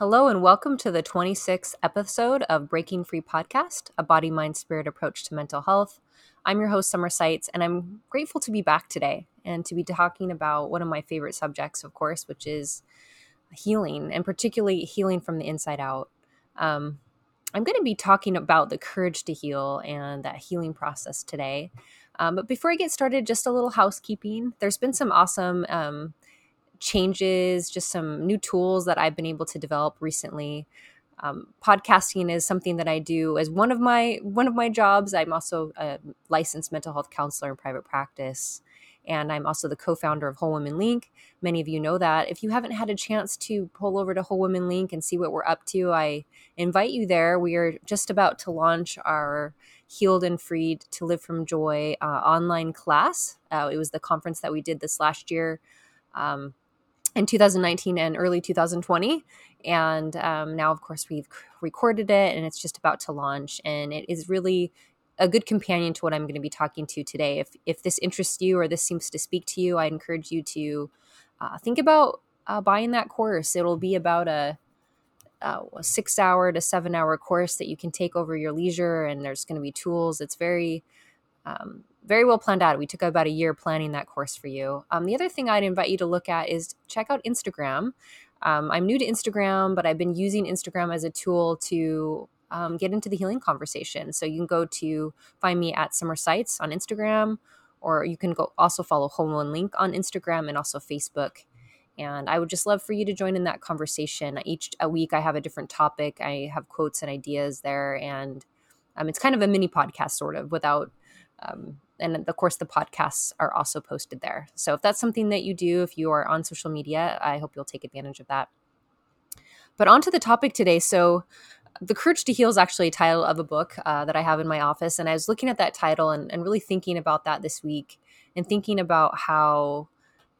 Hello, and welcome to the 26th episode of Breaking Free Podcast, a body, mind, spirit approach to mental health. I'm your host, Summer Seitz, and I'm grateful to be back today and to be talking about one of my favorite subjects, of course, which is healing, and particularly healing from the inside out. Um, I'm going to be talking about the courage to heal and that healing process today. Um, but before I get started, just a little housekeeping. There's been some awesome um, changes, just some new tools that I've been able to develop recently. Um, podcasting is something that I do as one of my one of my jobs. I'm also a licensed mental health counselor in private practice, and I'm also the co-founder of Whole Women Link. Many of you know that. If you haven't had a chance to pull over to Whole Women Link and see what we're up to, I invite you there. We are just about to launch our Healed and Freed to Live from Joy uh, online class. Uh, it was the conference that we did this last year. Um, in 2019 and early 2020 and um, now of course we've recorded it and it's just about to launch. And it is really a good companion to what i'm going to be talking to today. If if this interests you or this seems to speak to you i encourage you to uh, think about uh, buying that course. It'll be about a, a six hour to seven hour course that you can take over your leisure and there's going to be tools. It's very um, very well planned out. We took about a year planning that course for you. Um, the other thing I'd invite you to look at is check out Instagram. Um, I'm new to Instagram, but I've been using Instagram as a tool to um, get into the healing conversation. So you can go to find me at Summer Seitz on Instagram, or you can go also follow Whole Women Link on Instagram and also Facebook. And I would just love for you to join in that conversation. Each a week, I have a different topic. I have quotes and ideas there, and um, it's kind of a mini podcast, sort of, without um, and of course the podcasts are also posted there. So if that's something that you do if you are on social media i hope you'll take advantage of that. But on to the topic today. So the courage to heal is actually a title of a book uh, that i have in my office and i was looking at that title and, and really thinking about that this week and thinking about how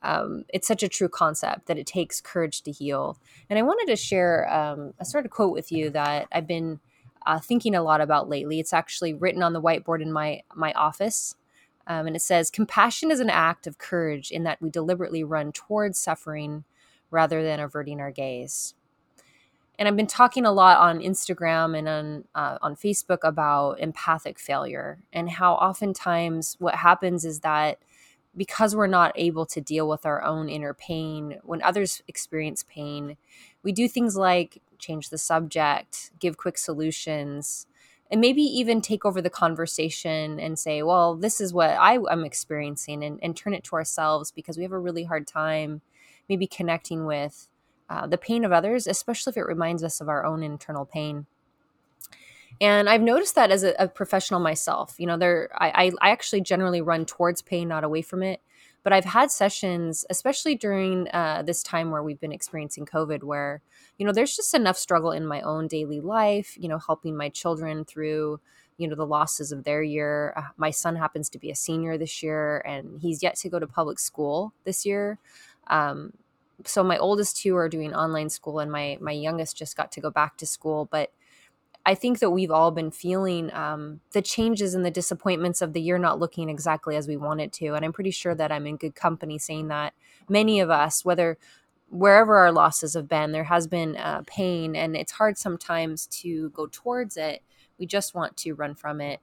um, it's such a true concept that it takes courage to heal. And i wanted to share um, a sort of quote with you that i've been uh, thinking a lot about lately it's actually written on the whiteboard in my my office um, and it says, compassion is an act of courage in that we deliberately run towards suffering rather than averting our gaze. And I've been talking a lot on Instagram and on, uh, on Facebook about empathic failure and how oftentimes what happens is that because we're not able to deal with our own inner pain, when others experience pain, we do things like change the subject, give quick solutions, and maybe even take over the conversation and say, well, this is what I, am experiencing, and, and turn it to ourselves because we have a really hard time maybe connecting with uh, the pain of others, especially if it reminds us of our own internal pain. And I've noticed that as a, a professional myself, you know, there I, I actually generally run towards pain, not away from it. But I've had sessions, especially during uh, this time where we've been experiencing COVID, where, you know, there's just enough struggle in my own daily life, you know, helping my children through, you know, the losses of their year. Uh, my son happens to be a senior this year and he's yet to go to public school this year. Um, so my oldest two are doing online school and my my youngest just got to go back to school but I think that we've all been feeling um, the changes and the disappointments of the year not looking exactly as we want it to. And I'm pretty sure that I'm in good company saying that many of us, whether wherever our losses have been, there has been uh, pain, and it's hard sometimes to go towards it. We just want to run from it.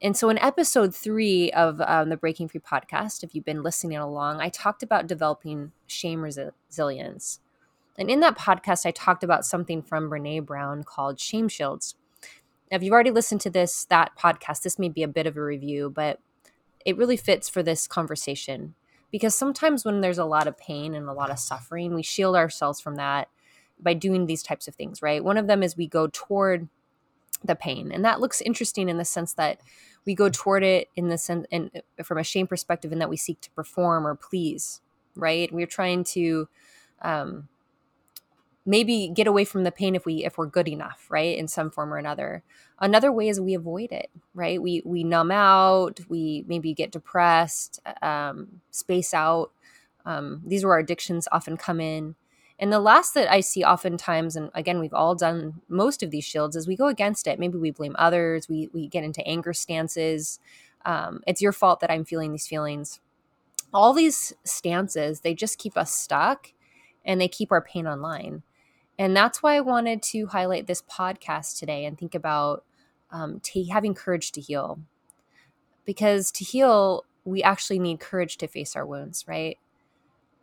And so, in episode three of um, the Breaking Free podcast, if you've been listening along, I talked about developing shame resilience. And in that podcast, I talked about something from Brene Brown called shame shields. Now, if you've already listened to this, that podcast, this may be a bit of a review, but it really fits for this conversation because sometimes when there's a lot of pain and a lot of suffering, we shield ourselves from that by doing these types of things, right? One of them is we go toward the pain. And that looks interesting in the sense that we go toward it in the sense and from a shame perspective in that we seek to perform or please, right? We're trying to um, maybe get away from the pain if we if we're good enough right in some form or another. Another way is we avoid it right? We we numb out we maybe get depressed um, space out. Um, these are where addictions often come in. And the last that i see oftentimes and again we've all done most of these shields is we go against it. Maybe we blame others we we get into anger stances. Um, it's your fault that i'm feeling these feelings. All these stances they just keep us stuck and they keep our pain online And that's why I wanted to highlight this podcast today and think about um, t- having courage to heal. Because to heal, we actually need courage to face our wounds, right?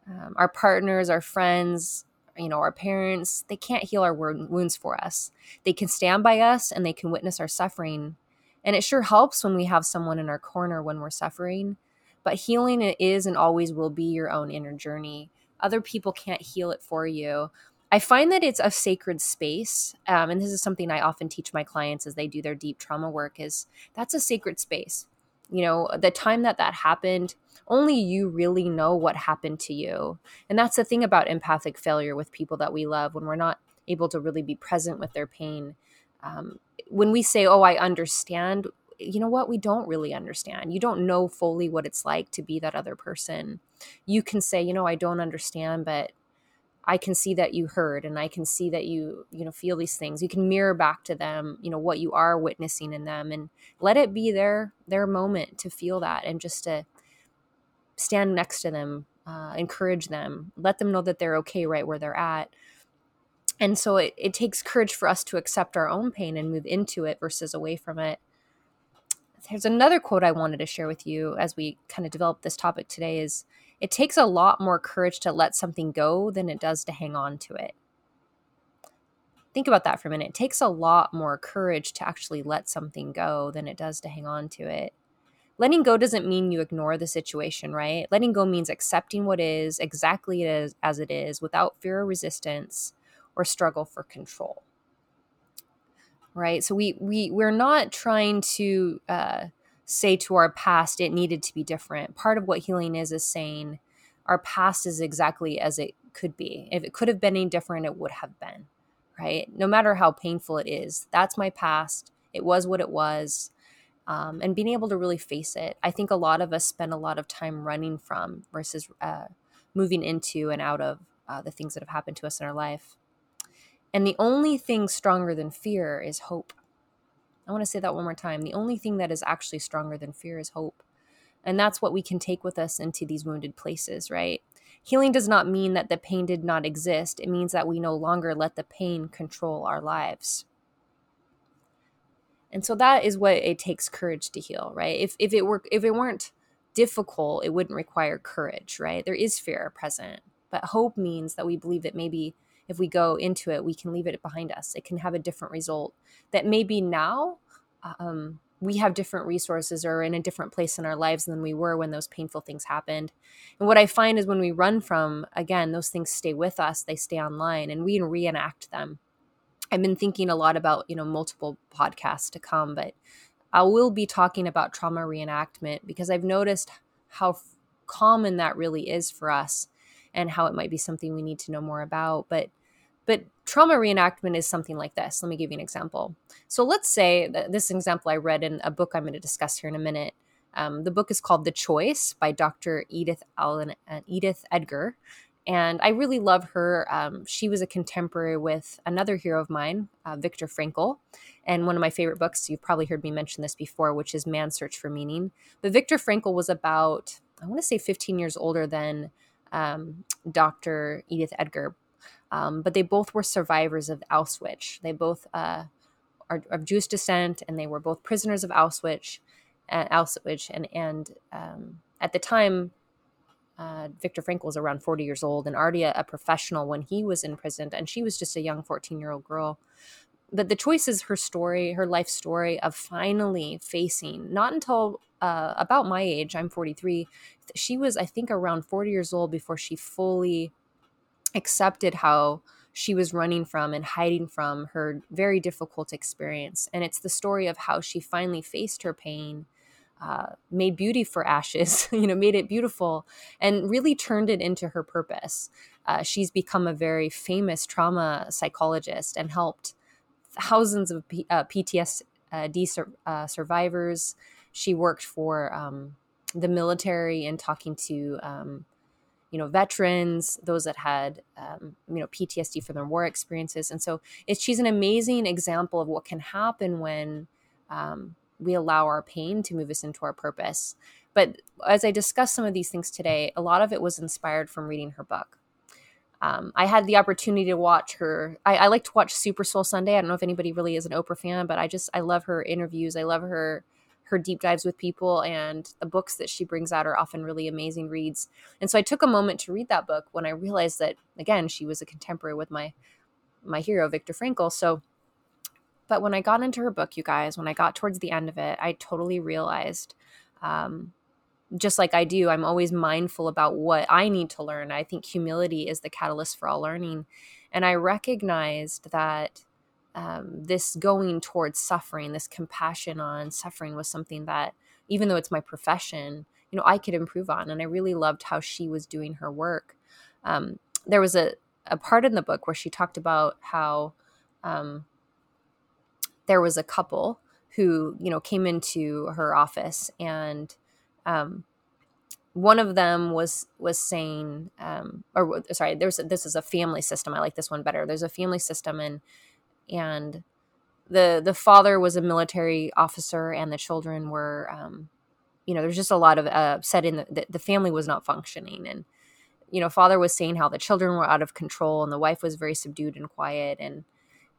Um, our partners, our friends, you know, our parents, they can't heal our wounds for us. They can stand by us and they can witness our suffering. And it sure helps when we have someone in our corner when we're suffering. But healing it is and always will be your own inner journey. Other people can't heal it for you. I find that it's a sacred space, um, and this is something I often teach my clients as they do their deep trauma work. Is that's a sacred space. You know, the time that that happened, only you really know what happened to you, and that's the thing about empathic failure with people that we love when we're not able to really be present with their pain. Um, when we say, "Oh, I understand," you know what? We don't really understand. You don't know fully what it's like to be that other person. You can say, "You know, I don't understand," but I can see that you heard and I can see that you, you know, feel these things. You can mirror back to them, you know, what you are witnessing in them and let it be their their moment to feel that and just to stand next to them, uh, encourage them, let them know that they're okay right where they're at. And so it, it takes courage for us to accept our own pain and move into it versus away from it. There's another quote I wanted to share with you as we kind of develop this topic today is it takes a lot more courage to let something go than it does to hang on to it. Think about that for a minute. It takes a lot more courage to actually let something go than it does to hang on to it. Letting go doesn't mean you ignore the situation, right? Letting go means accepting what is exactly as, it is without fear or resistance or struggle for control. Right? So we we we're not trying to uh, say to our past it needed to be different. Part of what healing is is saying our past is exactly as it could be. If it could have been any different, it would have been, right? No matter how painful it is, that's my past. It was what it was. Um, and being able to really face it. I think a lot of us spend a lot of time running from versus uh, moving into and out of uh, the things that have happened to us in our life. And the only thing stronger than fear is hope. I want to say that one more time. The only thing that is actually stronger than fear is hope. And that's what we can take with us into these wounded places, right? Healing does not mean that the pain did not exist. It means that we no longer let the pain control our lives. And so that is what it takes courage to heal, right? If if it were if it weren't difficult, it wouldn't require courage, right? There is fear present, but hope means that we believe that maybe if we go into it, we can leave it behind us. It can have a different result that maybe now um, we have different resources or in a different place in our lives than we were when those painful things happened. And what I find is when we run from, again, those things stay with us, they stay online, and we reenact them. I've been thinking a lot about, you know, multiple podcasts to come, but I will be talking about trauma reenactment because I've noticed how common that really is for us and how it might be something we need to know more about. But but trauma reenactment is something like this. Let me give you an example. So let's say that this example I read in a book I'm going to discuss here in a minute. Um, the book is called The Choice by Dr. Edith Allen and uh, Edith Eger. And I really love her. Um, she was a contemporary with another hero of mine, uh, Viktor Frankl. And one of my favorite books, you've probably heard me mention this before, which is Man's Search for Meaning. But Viktor Frankl was about, I want to say 15 years older than um, Dr. Edith Eger. Um, but they both were survivors of Auschwitz. They both uh, are of Jewish descent, and they were both prisoners of Auschwitz. Uh, Auschwitz, and and um, at the time, uh, Viktor Frankl was around 40 years old and already a, professional when he was in prison, and she was just a young 14 year old girl. But the choice is her story, her life story of finally facing, not until uh, about my age, I'm 43. She was, I think, around 40 years old before she fully accepted how she was running from and hiding from her very difficult experience. And it's the story of how she finally faced her pain, uh, made beauty for ashes, you know, made it beautiful, and really turned it into her purpose. Uh, she's become a very famous trauma psychologist and helped thousands of P- uh, PTSD sur- uh, survivors. She worked for um, the military and talking to um, you know veterans those that had um, you know ptsd from their war experiences and so it's she's an amazing example of what can happen when um, we allow our pain to move us into our purpose but as i discuss some of these things today a lot of it was inspired from reading her book um, I had the opportunity to watch her. I, I, like to watch Super Soul Sunday. I don't know if anybody really is an Oprah fan, but I just I love her interviews. I love her her deep dives with people, and the books that she brings out are often really amazing reads. And so I took a moment to read that book when I realized that again she was a contemporary with my my hero Viktor Frankl. So, but when I got into her book, you guys, when I got towards the end of it, I totally realized. Um, just like I do, I'm always mindful about what I need to learn. I think humility is the catalyst for all learning. And I recognized that um, this going towards suffering, this compassion on suffering was something that, even though it's my profession, you know, I could improve on. And I really loved how she was doing her work. Um, there was a, a part in the book where she talked about how um, there was a couple who, you know, came into her office and um, one of them was was saying, um, or sorry, there's a, this is a family system. I like this one better. There's a family system, and and the the father was a military officer, and the children were, um, you know, there's just a lot of uh, said in the, the the family was not functioning, and you know, father was saying how the children were out of control, and the wife was very subdued and quiet, and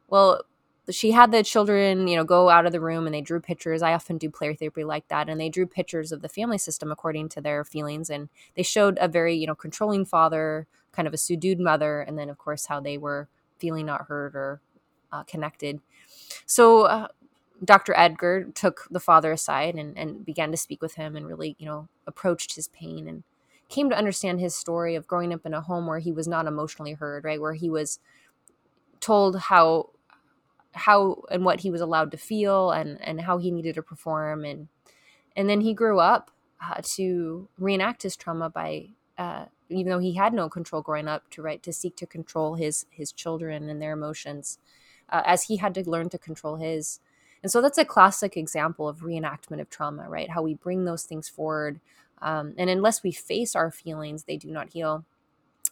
well, she had the children, you know, go out of the room and they drew pictures. I often do player therapy like that. And they drew pictures of the family system according to their feelings. And they showed a very, you know, controlling father, kind of a subdued mother, and then, of course, how they were feeling not heard or uh, connected. So, uh, Dr. Eger took the father aside and, and began to speak with him and really, you know, approached his pain and came to understand his story of growing up in a home where he was not emotionally heard, right? Where he was told how how and what he was allowed to feel and and how he needed to perform and and then he grew up uh, to reenact his trauma by uh, even though he had no control growing up to right to seek to control his his children and their emotions uh, as he had to learn to control his. And so that's a classic example of reenactment of trauma right? How we bring those things forward um, and unless we face our feelings they do not heal.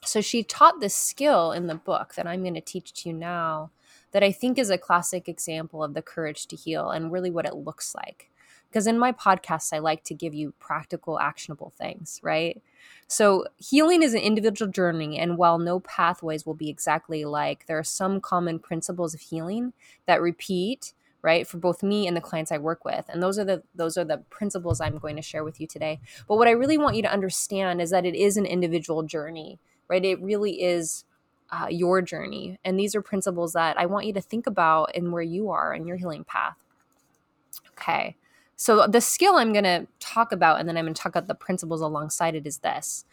So she taught this skill in the book that i'm going to teach to you now that I think is a classic example of the courage to heal and really what it looks like. Because in my podcasts, I like to give you practical, actionable things, right? So, healing is an individual journey, and while no pathways will be exactly alike, there are some common principles of healing that repeat, right, for both me and the clients I work with. And those are the those are the principles I'm going to share with you today. But what I really want you to understand is that it is an individual journey, right? It really is uh, your journey. And these are principles that I want you to think about in where you are in your healing path. Okay. So, the skill I'm going to talk about, and then I'm going to talk about the principles alongside it, is this.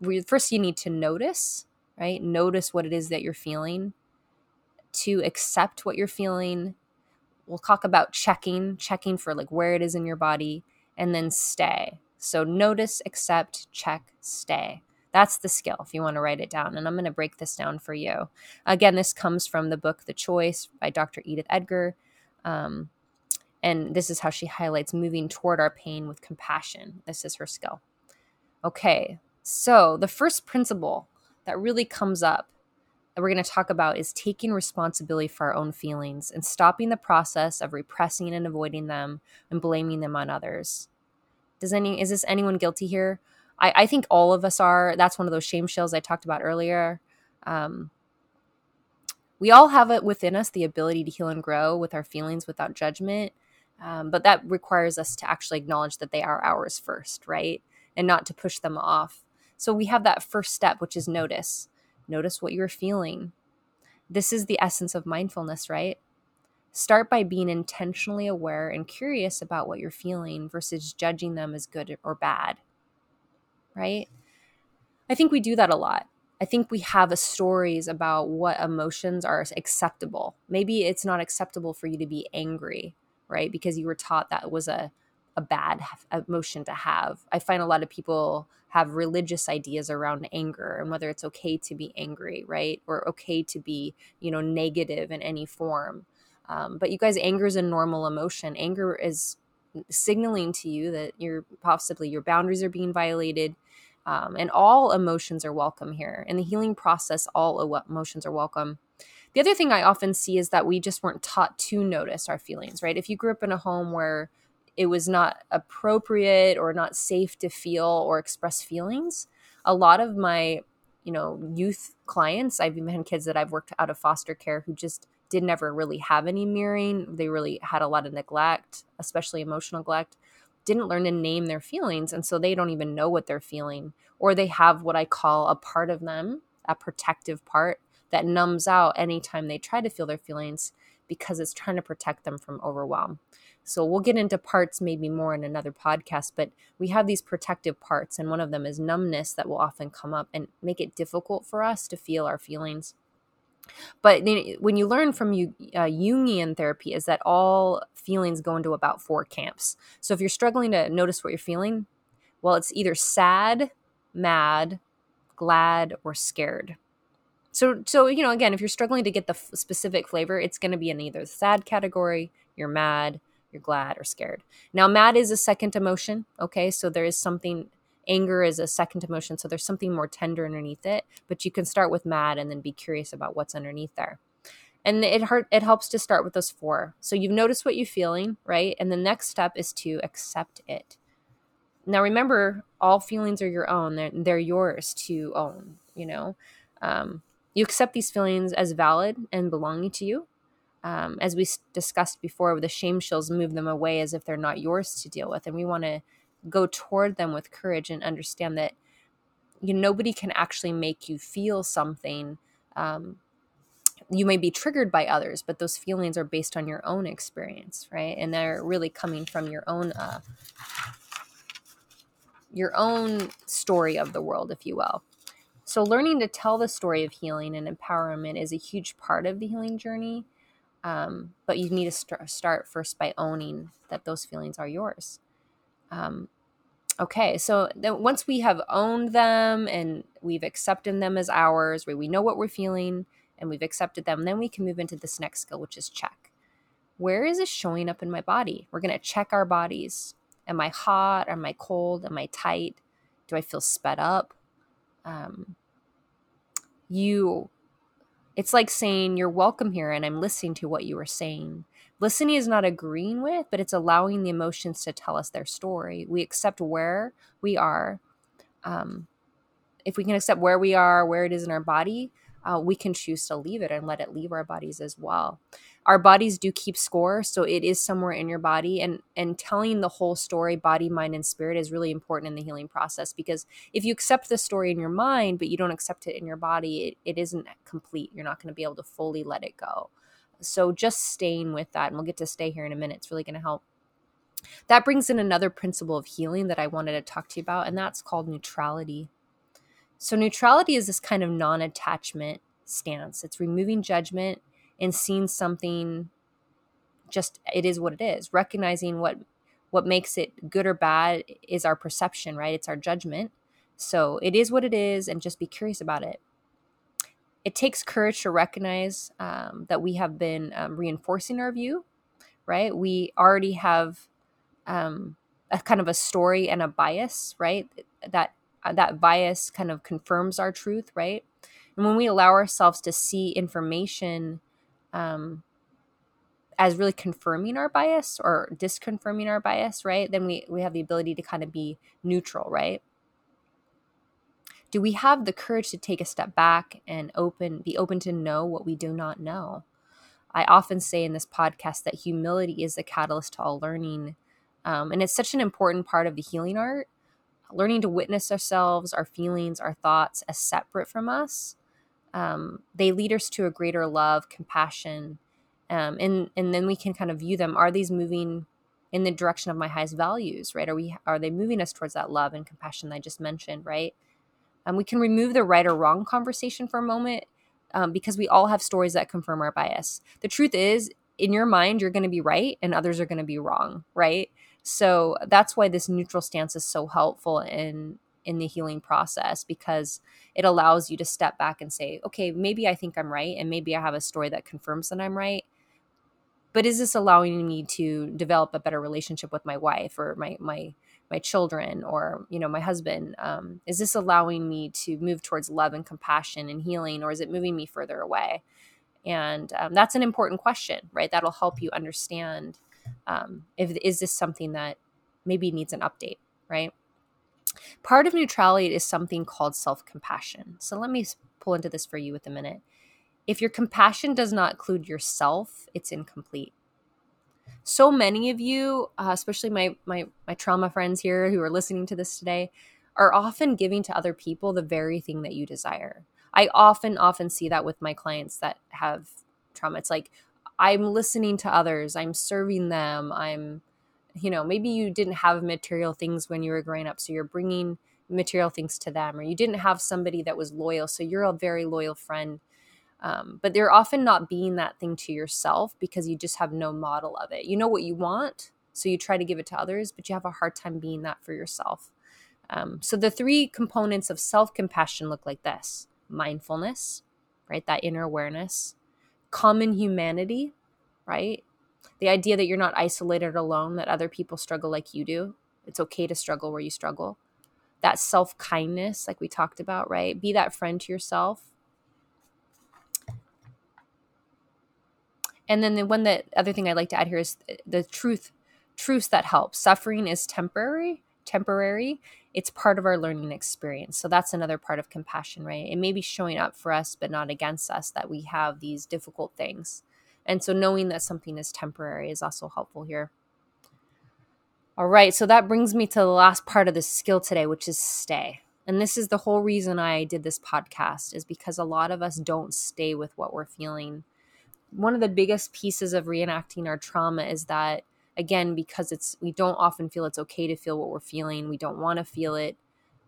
We, first, you need to notice, right? Notice what it is that you're feeling, to accept what you're feeling. We'll talk about checking, checking for like where it is in your body, and then stay. So, notice, accept, check, stay. That's the skill if you want to write it down. And I'm going to break this down for you. Again, this comes from the book The Choice by Dr. Edith Eger. Um, and this is how she highlights moving toward our pain with compassion. This is her skill. Okay, so the first principle that really comes up that we're going to talk about is taking responsibility for our own feelings and stopping the process of repressing and avoiding them and blaming them on others. Does any is this anyone guilty here? I, I think all of us are. That's one of those shame shields I talked about earlier. Um, we all have it within us the ability to heal and grow with our feelings without judgment. Um, but that requires us to actually acknowledge that they are ours first, right? And not to push them off. So we have that first step, which is notice. Notice what you're feeling. This is the essence of mindfulness, right? Start by being intentionally aware and curious about what you're feeling versus judging them as good or bad right? I think we do that a lot. I think we have stories about what emotions are acceptable. Maybe it's not acceptable for you to be angry, right? Because you were taught that was a, a bad emotion to have. I find a lot of people have religious ideas around anger and whether it's okay to be angry, right? Or okay to be, you know, negative in any form. Um, but you guys, anger is a normal emotion. Anger is signaling to you that you're possibly your boundaries are being violated um, and all emotions are welcome here in the healing process all emotions are welcome the other thing i often see is that we just weren't taught to notice our feelings right? If you grew up in a home where it was not appropriate or not safe to feel or express feelings a lot of my you know youth clients i've even had kids that i've worked out of foster care who just did never really have any mirroring. They really had a lot of neglect especially emotional neglect didn't learn to name their feelings and so they don't even know what they're feeling or they have what i call a part of them a protective part that numbs out anytime they try to feel their feelings because it's trying to protect them from overwhelm so we'll get into parts maybe more in another podcast, but we have these protective parts, and one of them is numbness that will often come up and make it difficult for us to feel our feelings. But when you learn from uh, Jungian therapy, is that all feelings go into about four camps. So if you're struggling to notice what you're feeling, well, it's either sad, mad, glad, or scared. So, so you know, again, if you're struggling to get the f- specific flavor, it's going to be in either the sad category, you're mad, you're glad or scared. Now, mad is a second emotion. Okay. So there is something, anger is a second emotion. So there's something more tender underneath it. But you can start with mad and then be curious about what's underneath there. And it hurt, it helps to start with those four. So you've noticed what you're feeling, right? And the next step is to accept it. Now remember, all feelings are your own. They're, they're yours to own, you know. Um, you accept these feelings as valid and belonging to you um, as we discussed before, the shame shields move them away as if they're not yours to deal with. And we want to go toward them with courage and understand that you know, nobody can actually make you feel something. Um, you may be triggered by others, but those feelings are based on your own experience, right? And they're really coming from your own uh, your own story of the world, if you will. So, learning to tell the story of healing and empowerment is a huge part of the healing journey. Um, but you need to st- start first by owning that those feelings are yours. Um, okay, so then once we have owned them and we've accepted them as ours, where we know what we're feeling and we've accepted them, then we can move into this next skill, which is check. Where is it showing up in my body? We're going to check our bodies. Am I hot? Am I cold? Am I tight? Do I feel sped up? Um, you it's like saying, You're welcome here, and I'm listening to what you are saying. Listening is not agreeing with, but it's allowing the emotions to tell us their story. We accept where we are. Um, if we can accept where we are, where it is in our body, uh, we can choose to leave it and let it leave our bodies as well our bodies do keep score so it is somewhere in your body and and telling the whole story body mind and spirit is really important in the healing process because if you accept the story in your mind but you don't accept it in your body it, it isn't complete. You're not going to be able to fully let it go. So just staying with that and we'll get to stay here in a minute it's really going to help. That brings in another principle of healing that i wanted to talk to you about and that's called neutrality. So neutrality is this kind of non-attachment stance. It's removing judgment and seeing something just it is what it is. Recognizing what what makes it good or bad is our perception right? It's our judgment. So it is what it is and just be curious about it. It takes courage to recognize um, that we have been um, reinforcing our view right? We already have um, a kind of a story and a bias right? That that bias kind of confirms our truth right? And when we allow ourselves to see information um, as really confirming our bias or disconfirming our bias, right? Then we we have the ability to kind of be neutral, right? Do we have the courage to take a step back and open be open to know what we do not know? I often say in this podcast that humility is the catalyst to all learning. Um, and it's such an important part of the healing art. Learning to witness ourselves, our feelings, our thoughts as separate from us um, they lead us to a greater love, compassion, um, and and then we can kind of view them. Are these moving in the direction of my highest values? Right? Are we are they moving us towards that love and compassion I just mentioned? Right? And um, we can remove the right or wrong conversation for a moment um, because we all have stories that confirm our bias. The truth is, in your mind, you're going to be right, and others are going to be wrong. Right? So that's why this neutral stance is so helpful in in the healing process because it allows you to step back and say, okay, maybe I think I'm right, and maybe I have a story that confirms that I'm right. But is this allowing me to develop a better relationship with my wife or my my my children or you know my husband? Um, is this allowing me to move towards love and compassion and healing, or is it moving me further away? And um, that's an important question, right? That'll help you understand um, if is this something that maybe needs an update, right? Part of neutrality is something called self compassion. So let me pull into this for you with a minute. If your compassion does not include yourself, it's incomplete. So many of you, uh, especially my, my my trauma friends here who are listening to this today, are often giving to other people the very thing that you desire. I often often see that with my clients that have trauma. It's like I'm listening to others, I'm serving them, I'm you know, maybe you didn't have material things when you were growing up, so you're bringing material things to them, or you didn't have somebody that was loyal, so you're a very loyal friend. Um, but they're often not being that thing to yourself because you just have no model of it. You know what you want, so you try to give it to others, but you have a hard time being that for yourself. Um, so the three components of self compassion look like this mindfulness, right? That inner awareness, common humanity, right? The idea that you're not isolated alone, that other people struggle like you do. It's okay to struggle where you struggle. That self kindness, like we talked about, right? Be that friend to yourself. And then the one that other thing I'd like to add here is the truth, truths that help. Suffering is temporary, temporary. It's part of our learning experience. So that's another part of compassion, right? It may be showing up for us, but not against us that we have these difficult things. And so knowing that something is temporary is also helpful here. All right, so that brings me to the last part of the skill today, which is stay. And this is the whole reason I did this podcast is because a lot of us don't stay with what we're feeling. One of the biggest pieces of reenacting our trauma is that again because it's we don't often feel it's okay to feel what we're feeling. We don't want to feel it.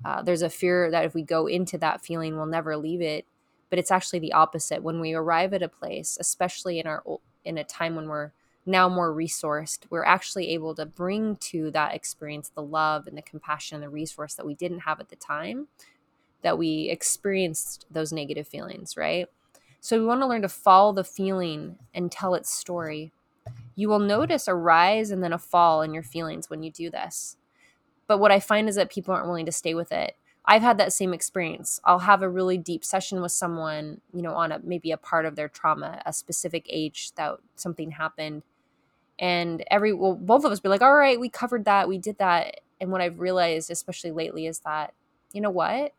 Uh, there's a fear that if we go into that feeling, we'll never leave it but it's actually the opposite. When we arrive at a place especially in our in a time when we're now more resourced we're actually able to bring to that experience the love and the compassion and the resource that we didn't have at the time that we experienced those negative feelings right? So we want to learn to follow the feeling and tell its story. You will notice a rise and then a fall in your feelings when you do this. But what i find is that people aren't willing to stay with it I've had that same experience. I'll have a really deep session with someone, you know, on a maybe a part of their trauma, a specific age that something happened. And every well, both of us be like, all right, we covered that, we did that. And what I've realized, especially lately, is that, you know what?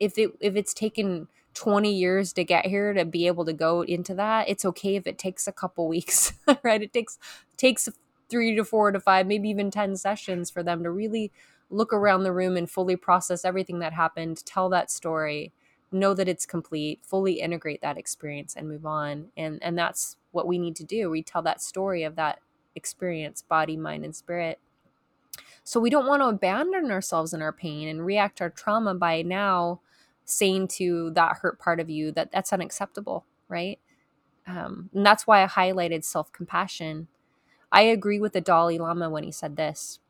If it if it's taken 20 years to get here to be able to go into that, it's okay if it takes a couple weeks, right? It takes takes three to four to five, maybe even 10 sessions for them to really look around the room and fully process everything that happened, tell that story, know that it's complete, fully integrate that experience and move on. And and that's what we need to do. We tell that story of that experience, body, mind, and spirit. So we don't want to abandon ourselves in our pain and react our trauma by now saying to that hurt part of you that that's unacceptable, right? Um, and that's why I highlighted self compassion. I agree with the Dalai Lama when he said this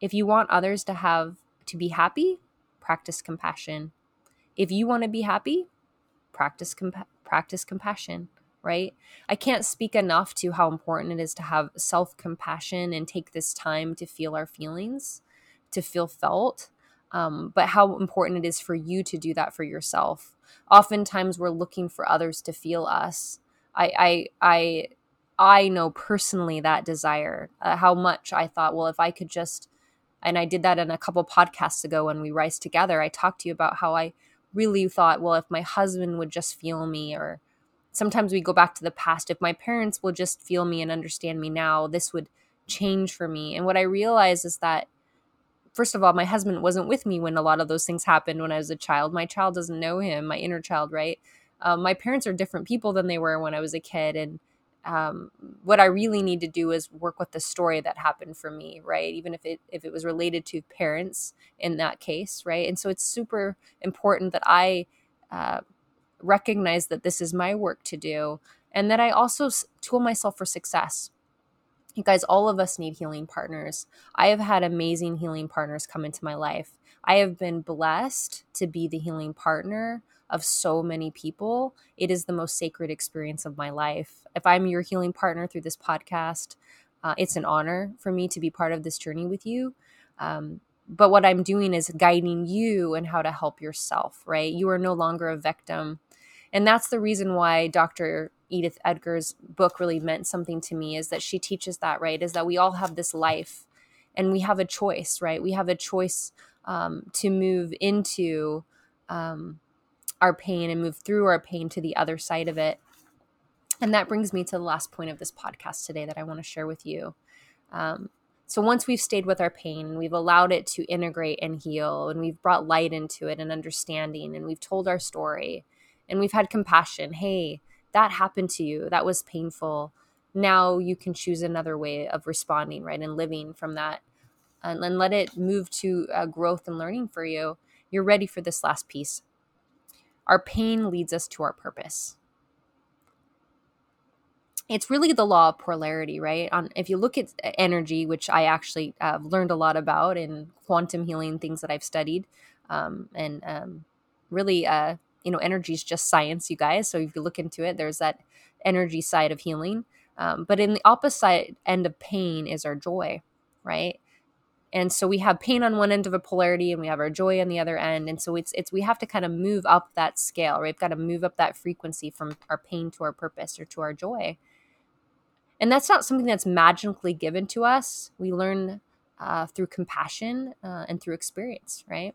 if you want others to have to be happy, practice compassion. If you want to be happy, practice compa- practice compassion, right? I can't speak enough to how important it is to have self-compassion and take this time to feel our feelings, to feel felt. Um, but how important it is for you to do that for yourself. Oftentimes, we're looking for others to feel us. I, I, I, I know personally that desire. Uh, how much I thought, well, if I could just and I did that in a couple podcasts ago when we rise together. I talked to you about how I really thought, well, if my husband would just feel me, or sometimes we go back to the past, if my parents will just feel me and understand me now, this would change for me. And what I realized is that, first of all, my husband wasn't with me when a lot of those things happened when I was a child. My child doesn't know him, my inner child, right? Um, my parents are different people than they were when I was a kid. And um, what I really need to do is work with the story that happened for me, right? Even if it if it was related to parents in that case, right? And so it's super important that I uh, recognize that this is my work to do, and that I also tool myself for success. You guys, all of us need healing partners. I have had amazing healing partners come into my life. I have been blessed to be the healing partner of so many people. It is the most sacred experience of my life. If I'm your healing partner through this podcast, uh, it's an honor for me to be part of this journey with you. Um, but what I'm doing is guiding you and how to help yourself, right? You are no longer a victim. And that's the reason why Dr. Edith Eger's book really meant something to me is that she teaches that, right? Is that we all have this life and we have a choice, right? We have a choice um, to move into um, our pain and move through our pain to the other side of it. And that brings me to the last point of this podcast today that I want to share with you. Um, so once we've stayed with our pain and we've allowed it to integrate and heal, and we've brought light into it and understanding, and we've told our story, and we've had compassion hey, that happened to you, that was painful. Now you can choose another way of responding, right? And living from that and, and let it move to uh, growth and learning for you. You're ready for this last piece. Our pain leads us to our purpose it's really the law of polarity, right? On if you look at energy, which I actually have uh, learned a lot about in quantum healing things that I've studied, um, and um, really, uh, you know, energy is just science, you guys. So if you look into it, there's that energy side of healing. Um, but in the opposite end of pain is our joy, right? And so we have pain on one end of a polarity, and we have our joy on the other end. And so it's it's we have to kind of move up that scale, right? We've got to move up that frequency from our pain to our purpose or to our joy and that's not something that's magically given to us. We learn uh, through compassion uh, and through experience, right?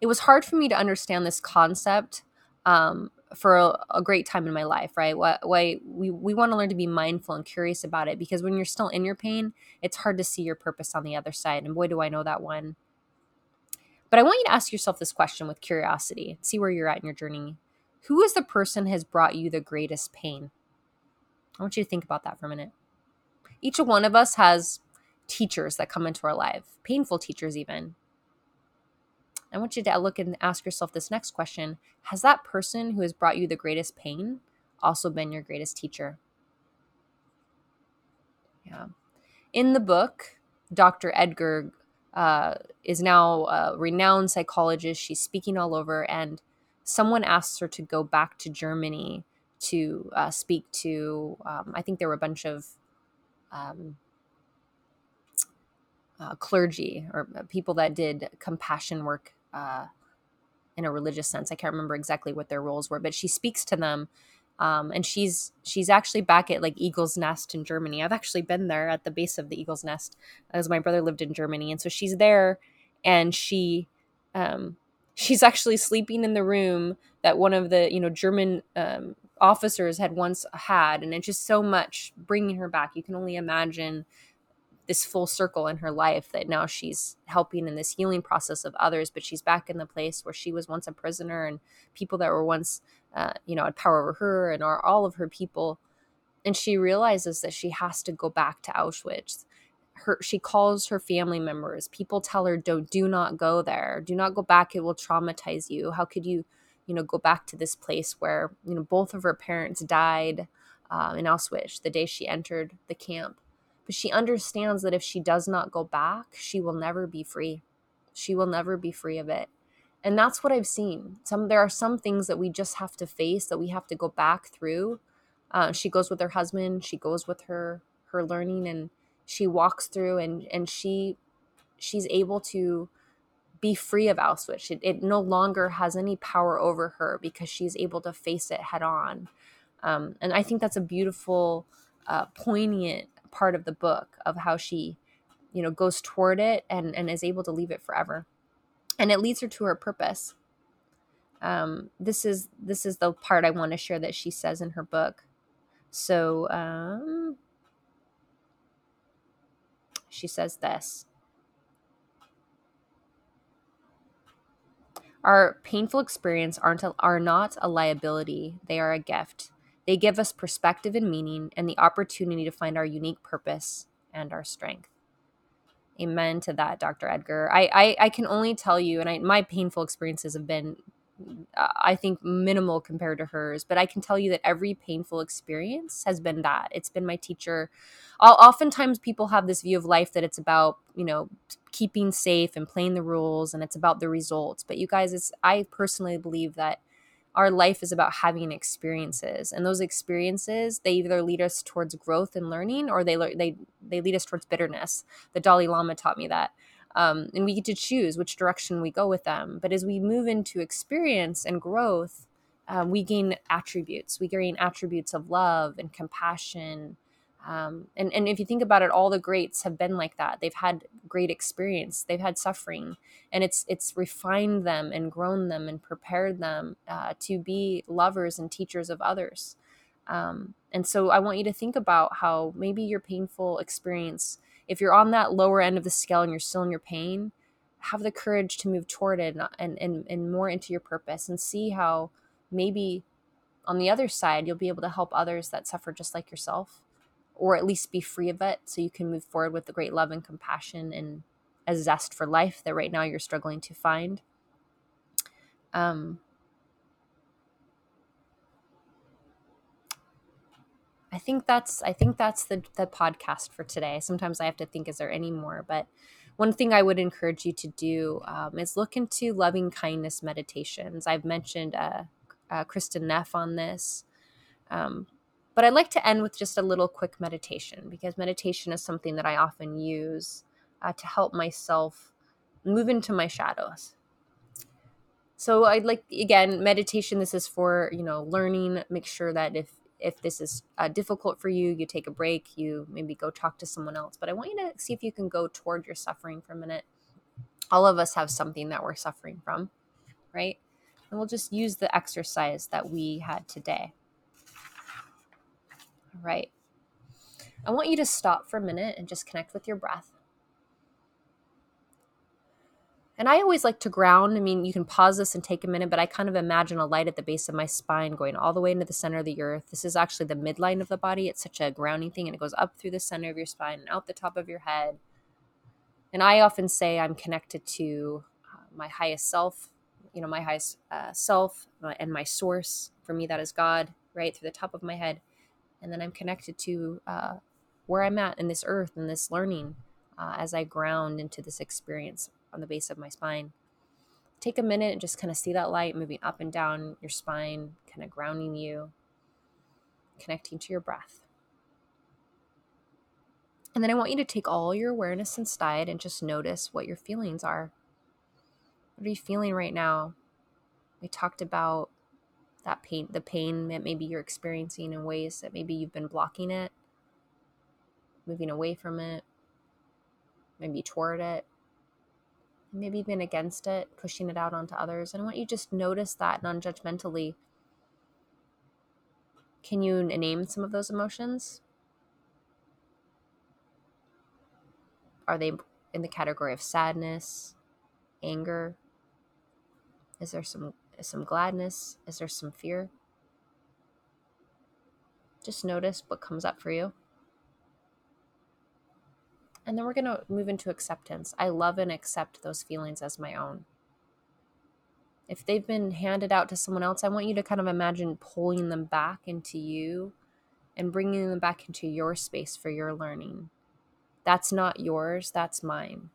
It was hard for me to understand this concept um, for a, a, great time in my life, right? Why, why we, we want to learn to be mindful and curious about it because when you're still in your pain, it's hard to see your purpose on the other side. And boy, do I know that one. But I want you to ask yourself this question with curiosity, see where you're at in your journey. Who is the person has brought you the greatest pain? I want you to think about that for a minute. Each one of us has teachers that come into our life, painful teachers, even. I want you to look and ask yourself this next question Has that person who has brought you the greatest pain also been your greatest teacher? Yeah. In the book, Dr. Eger uh, is now a renowned psychologist. She's speaking all over, and someone asks her to go back to Germany to uh, speak to. Um, I think there were a bunch of um, uh, clergy or uh, people that did compassion work uh, in a religious sense. I can't remember exactly what their roles were, but she speaks to them. Um, and she's she's actually back at like Eagle's Nest in Germany. I've actually been there at the base of the Eagle's Nest, as my brother lived in Germany, and so she's there, and she um, she's actually sleeping in the room that one of the you know German um, officers had once had and it's just so much bringing her back you can only imagine this full circle in her life that now she's helping in this healing process of others but she's back in the place where she was once a prisoner and people that were once uh, you know had power over her and are all of her people. And she realizes that she has to go back to auschwitz. Her she calls her family members. People tell her don't do not go there. Do not go back. It will traumatize you. How could you you know, go back to this place where, you know, both of her parents died uh, in Auschwitz the day she entered the camp. But she understands that if she does not go back, she will never be free. She will never be free of it. And that's what I've seen. Some there are some things that we just have to face that we have to go back through. Uh, she goes with her husband. She goes with her her learning, and she walks through, and and she she's able to be free of Auschwitz. It, it no longer has any power over her because she's able to face it head on. Um, and I think that's a beautiful, uh, poignant part of the book of how she, you know, goes toward it and, and is able to leave it forever. And it leads her to her purpose. Um, this is this is the part I want to share that she says in her book. So um, she says this. Our painful experience aren't a, are not a liability, they are a gift. They give us perspective and meaning and the opportunity to find our unique purpose and our strength. Amen to that, Dr. Eger. I, I, I can only tell you, and I, my painful experiences have been, uh, I think, minimal compared to hers, but I can tell you that every painful experience has been that. It's been my teacher. I'll, oftentimes, people have this view of life that it's about, you know, keeping safe and playing the rules and it's about the results but you guys it's i personally believe that our life is about having experiences and those experiences they either lead us towards growth and learning or they they they lead us towards bitterness. The dalai lama taught me that. Um, and we get to choose which direction we go with them. But as we move into experience and growth um, we gain attributes. We gain attributes of love and compassion Um, and, and if you think about it, all the greats have been like that. They've had great experience. They've had suffering, and it's it's refined them and grown them and prepared them uh, to be lovers and teachers of others. Um, and so I want you to think about how maybe your painful experience, if you're on that lower end of the scale and you're still in your pain, have the courage to move toward it and, and, and more into your purpose and see how maybe on the other side you'll be able to help others that suffer just like yourself or at least be free of it so you can move forward with the great love and compassion and a zest for life that right now you're struggling to find um, I think that's I think that's the the podcast for today. Sometimes I have to think, is there any more? But one thing I would encourage you to do um, is look into loving kindness meditations. I've mentioned uh, uh, Kristin Neff on this, um, but I'd like to end with just a little quick meditation because meditation is something that I often use uh, to help myself move into my shadows. So I'd like again meditation. This is for you know learning. Make sure that if if this is uh, difficult for you, you take a break, you maybe go talk to someone else. But I want you to see if you can go toward your suffering for a minute. All of us have something that we're suffering from, right? And we'll just use the exercise that we had today. All right. I want you to stop for a minute and just connect with your breath. And I always like to ground. I mean, you can pause this and take a minute, but I kind of imagine a light at the base of my spine going all the way into the center of the earth. This is actually the midline of the body. It's such a grounding thing, and it goes up through the center of your spine and out the top of your head. And I often say I'm connected to uh, my highest self, you know, my highest uh, self uh, and my source. For me, that is God, right through the top of my head. And then I'm connected to uh, where I'm at in this earth and this learning uh, as I ground into this experience on the base of my spine. Take a minute and just kind of see that light moving up and down your spine, kind of grounding you, connecting to your breath. And then I want you to take all your awareness inside and just notice what your feelings are. What are you feeling right now? We talked about that pain, the pain that maybe you're experiencing in ways that maybe you've been blocking it, moving away from it, maybe toward it maybe even against it, pushing it out onto others. And I want you just notice that non judgmentally. Can you name some of those emotions? Are they in the category of sadness, anger? Is there some some gladness? Is there some fear? Just notice what comes up for you. And then we're going to move into acceptance. I love and accept those feelings as my own. If they've been handed out to someone else, I want you to kind of imagine pulling them back into you and bringing them back into your space for your learning. That's not yours, that's mine.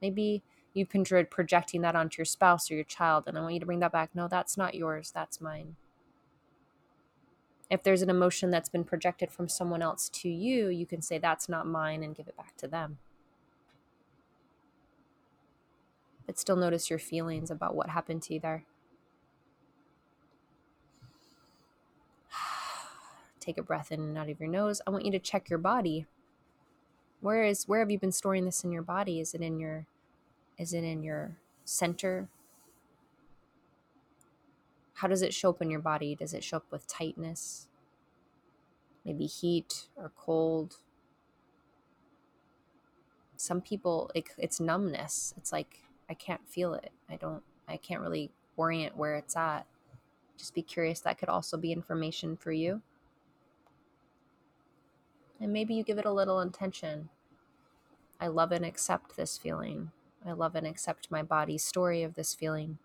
Maybe you've been projecting that onto your spouse or your child, and I want you to bring that back. No, that's not yours, that's mine if there's an emotion that's been projected from someone else to you, you can say, That's not mine, and give it back to them. But still notice your feelings about what happened to you there. Take a breath in and out of your nose. I want you to check your body. Where is where have you been storing this in your body? Is it in your is it in your center? How does it show up in your body? Does it show up with tightness? Maybe heat or cold? Some people, it, it's numbness. It's like, I can't feel it. I don't, I can't really orient where it's at. Just be curious. That could also be information for you. And maybe you give it a little intention. I love and accept this feeling. I love and accept my body's story of this feeling.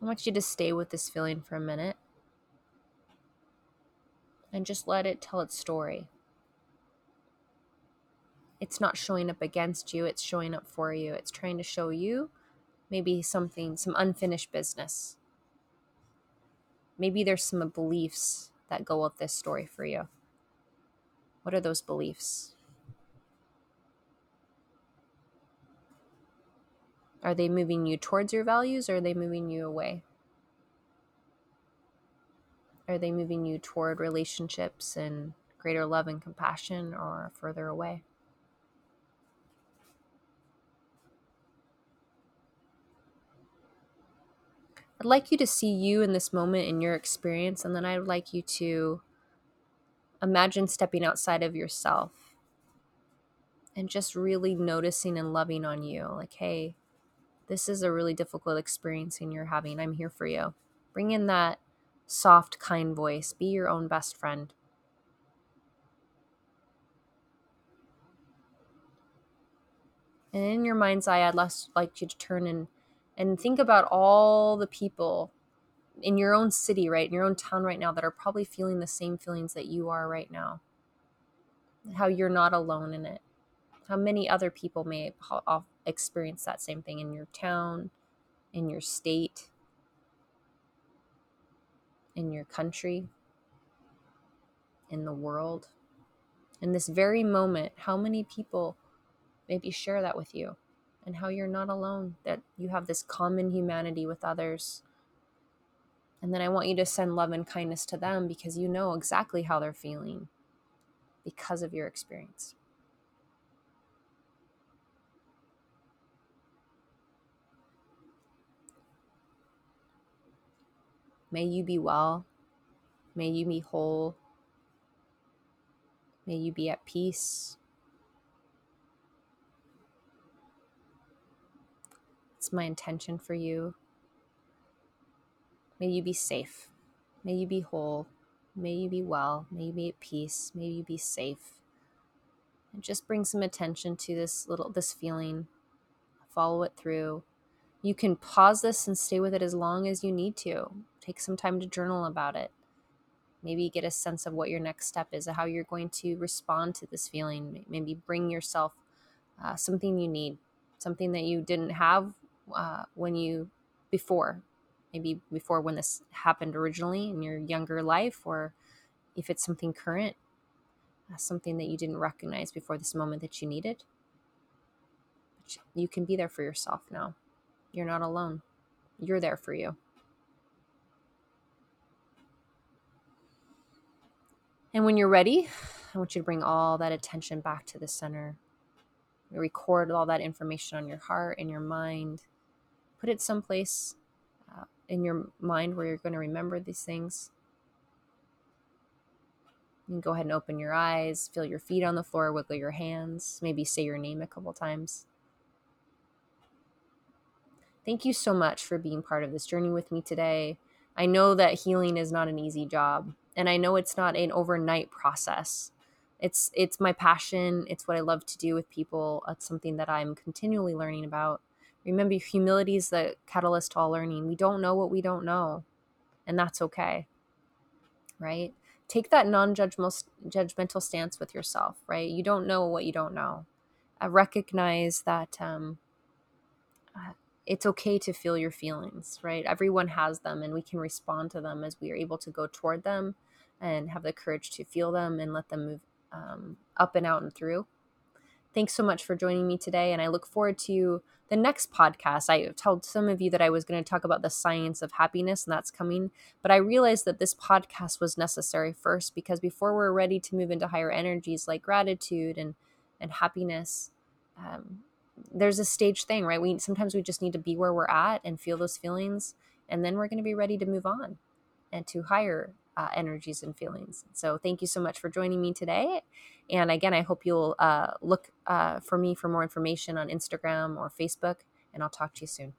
I want you to stay with this feeling for a minute and just let it tell its story. It's not showing up against you, it's showing up for you. It's trying to show you maybe something, some unfinished business. Maybe there's some beliefs that go with this story for you. What are those beliefs? Are they moving you towards your values or are they moving you away? Are they moving you toward relationships and greater love and compassion or further away? I'd like you to see you in this moment in your experience, and then I'd like you to imagine stepping outside of yourself and just really noticing and loving on you. Like, hey, this is a really difficult experience and you're having. I'm here for you. Bring in that soft, kind voice. Be your own best friend. And in your mind's eye, I'd like you to turn and, and think about all the people in your own city, right, in your own town right now that are probably feeling the same feelings that you are right now. How you're not alone in it. How many other people may experience that same thing in your town, in your state, in your country, in the world. In this very moment, how many people maybe share that with you? And how you're not alone, that you have this common humanity with others and then I want you to send love and kindness to them because you know exactly how they're feeling because of your experience. May you be well. May you be whole. May you be at peace. It's my intention for you May you be safe. May you be whole. May you be well. May you be at peace. May you be safe. And just bring some attention to this little this feeling. Follow it through. You can pause this and stay with it as long as you need to. Take some time to journal about it. Maybe get a sense of what your next step is, how you're going to respond to this feeling. Maybe bring yourself uh, something you need, something that you didn't have uh, when you before maybe before when this happened originally in your younger life, or if it's something current, uh, something that you didn't recognize before this moment that you needed. You can be there for yourself now. You're not alone. You're there for you. And when you're ready, I want you to bring all that attention back to the center. Record all that information on your heart and your mind. Put it someplace in your mind where you're going to remember these things. You can go ahead and open your eyes, feel your feet on the floor, wiggle your hands, maybe say your name a couple times. Thank you so much for being part of this journey with me today. I know that healing is not an easy job, and I know it's not an overnight process. It's it's my passion, it's what I love to do with people. It's something that I'm continually learning about. Remember, humility is the catalyst to all learning. We don't know what we don't know, and that's okay. Right? Take that non judgmental stance with yourself, right? You don't know what you don't know. I recognize that um, uh, it's okay to feel your feelings, right? Everyone has them, and we can respond to them as we are able to go toward them and have the courage to feel them and let them move um, up and out and through. Thanks so much for joining me today, and I look forward to the next podcast. I told some of you that I was going to talk about the science of happiness, and that's coming. But I realized that this podcast was necessary first because before we're ready to move into higher energies like gratitude and and happiness, um, there's a stage thing, right? We sometimes we just need to be where we're at and feel those feelings, and then we're going to be ready to move on and to higher uh, energies and feelings. So thank you so much for joining me today. And again, I hope you'll uh, look uh, for me for more information on Instagram or Facebook, and I'll talk to you soon.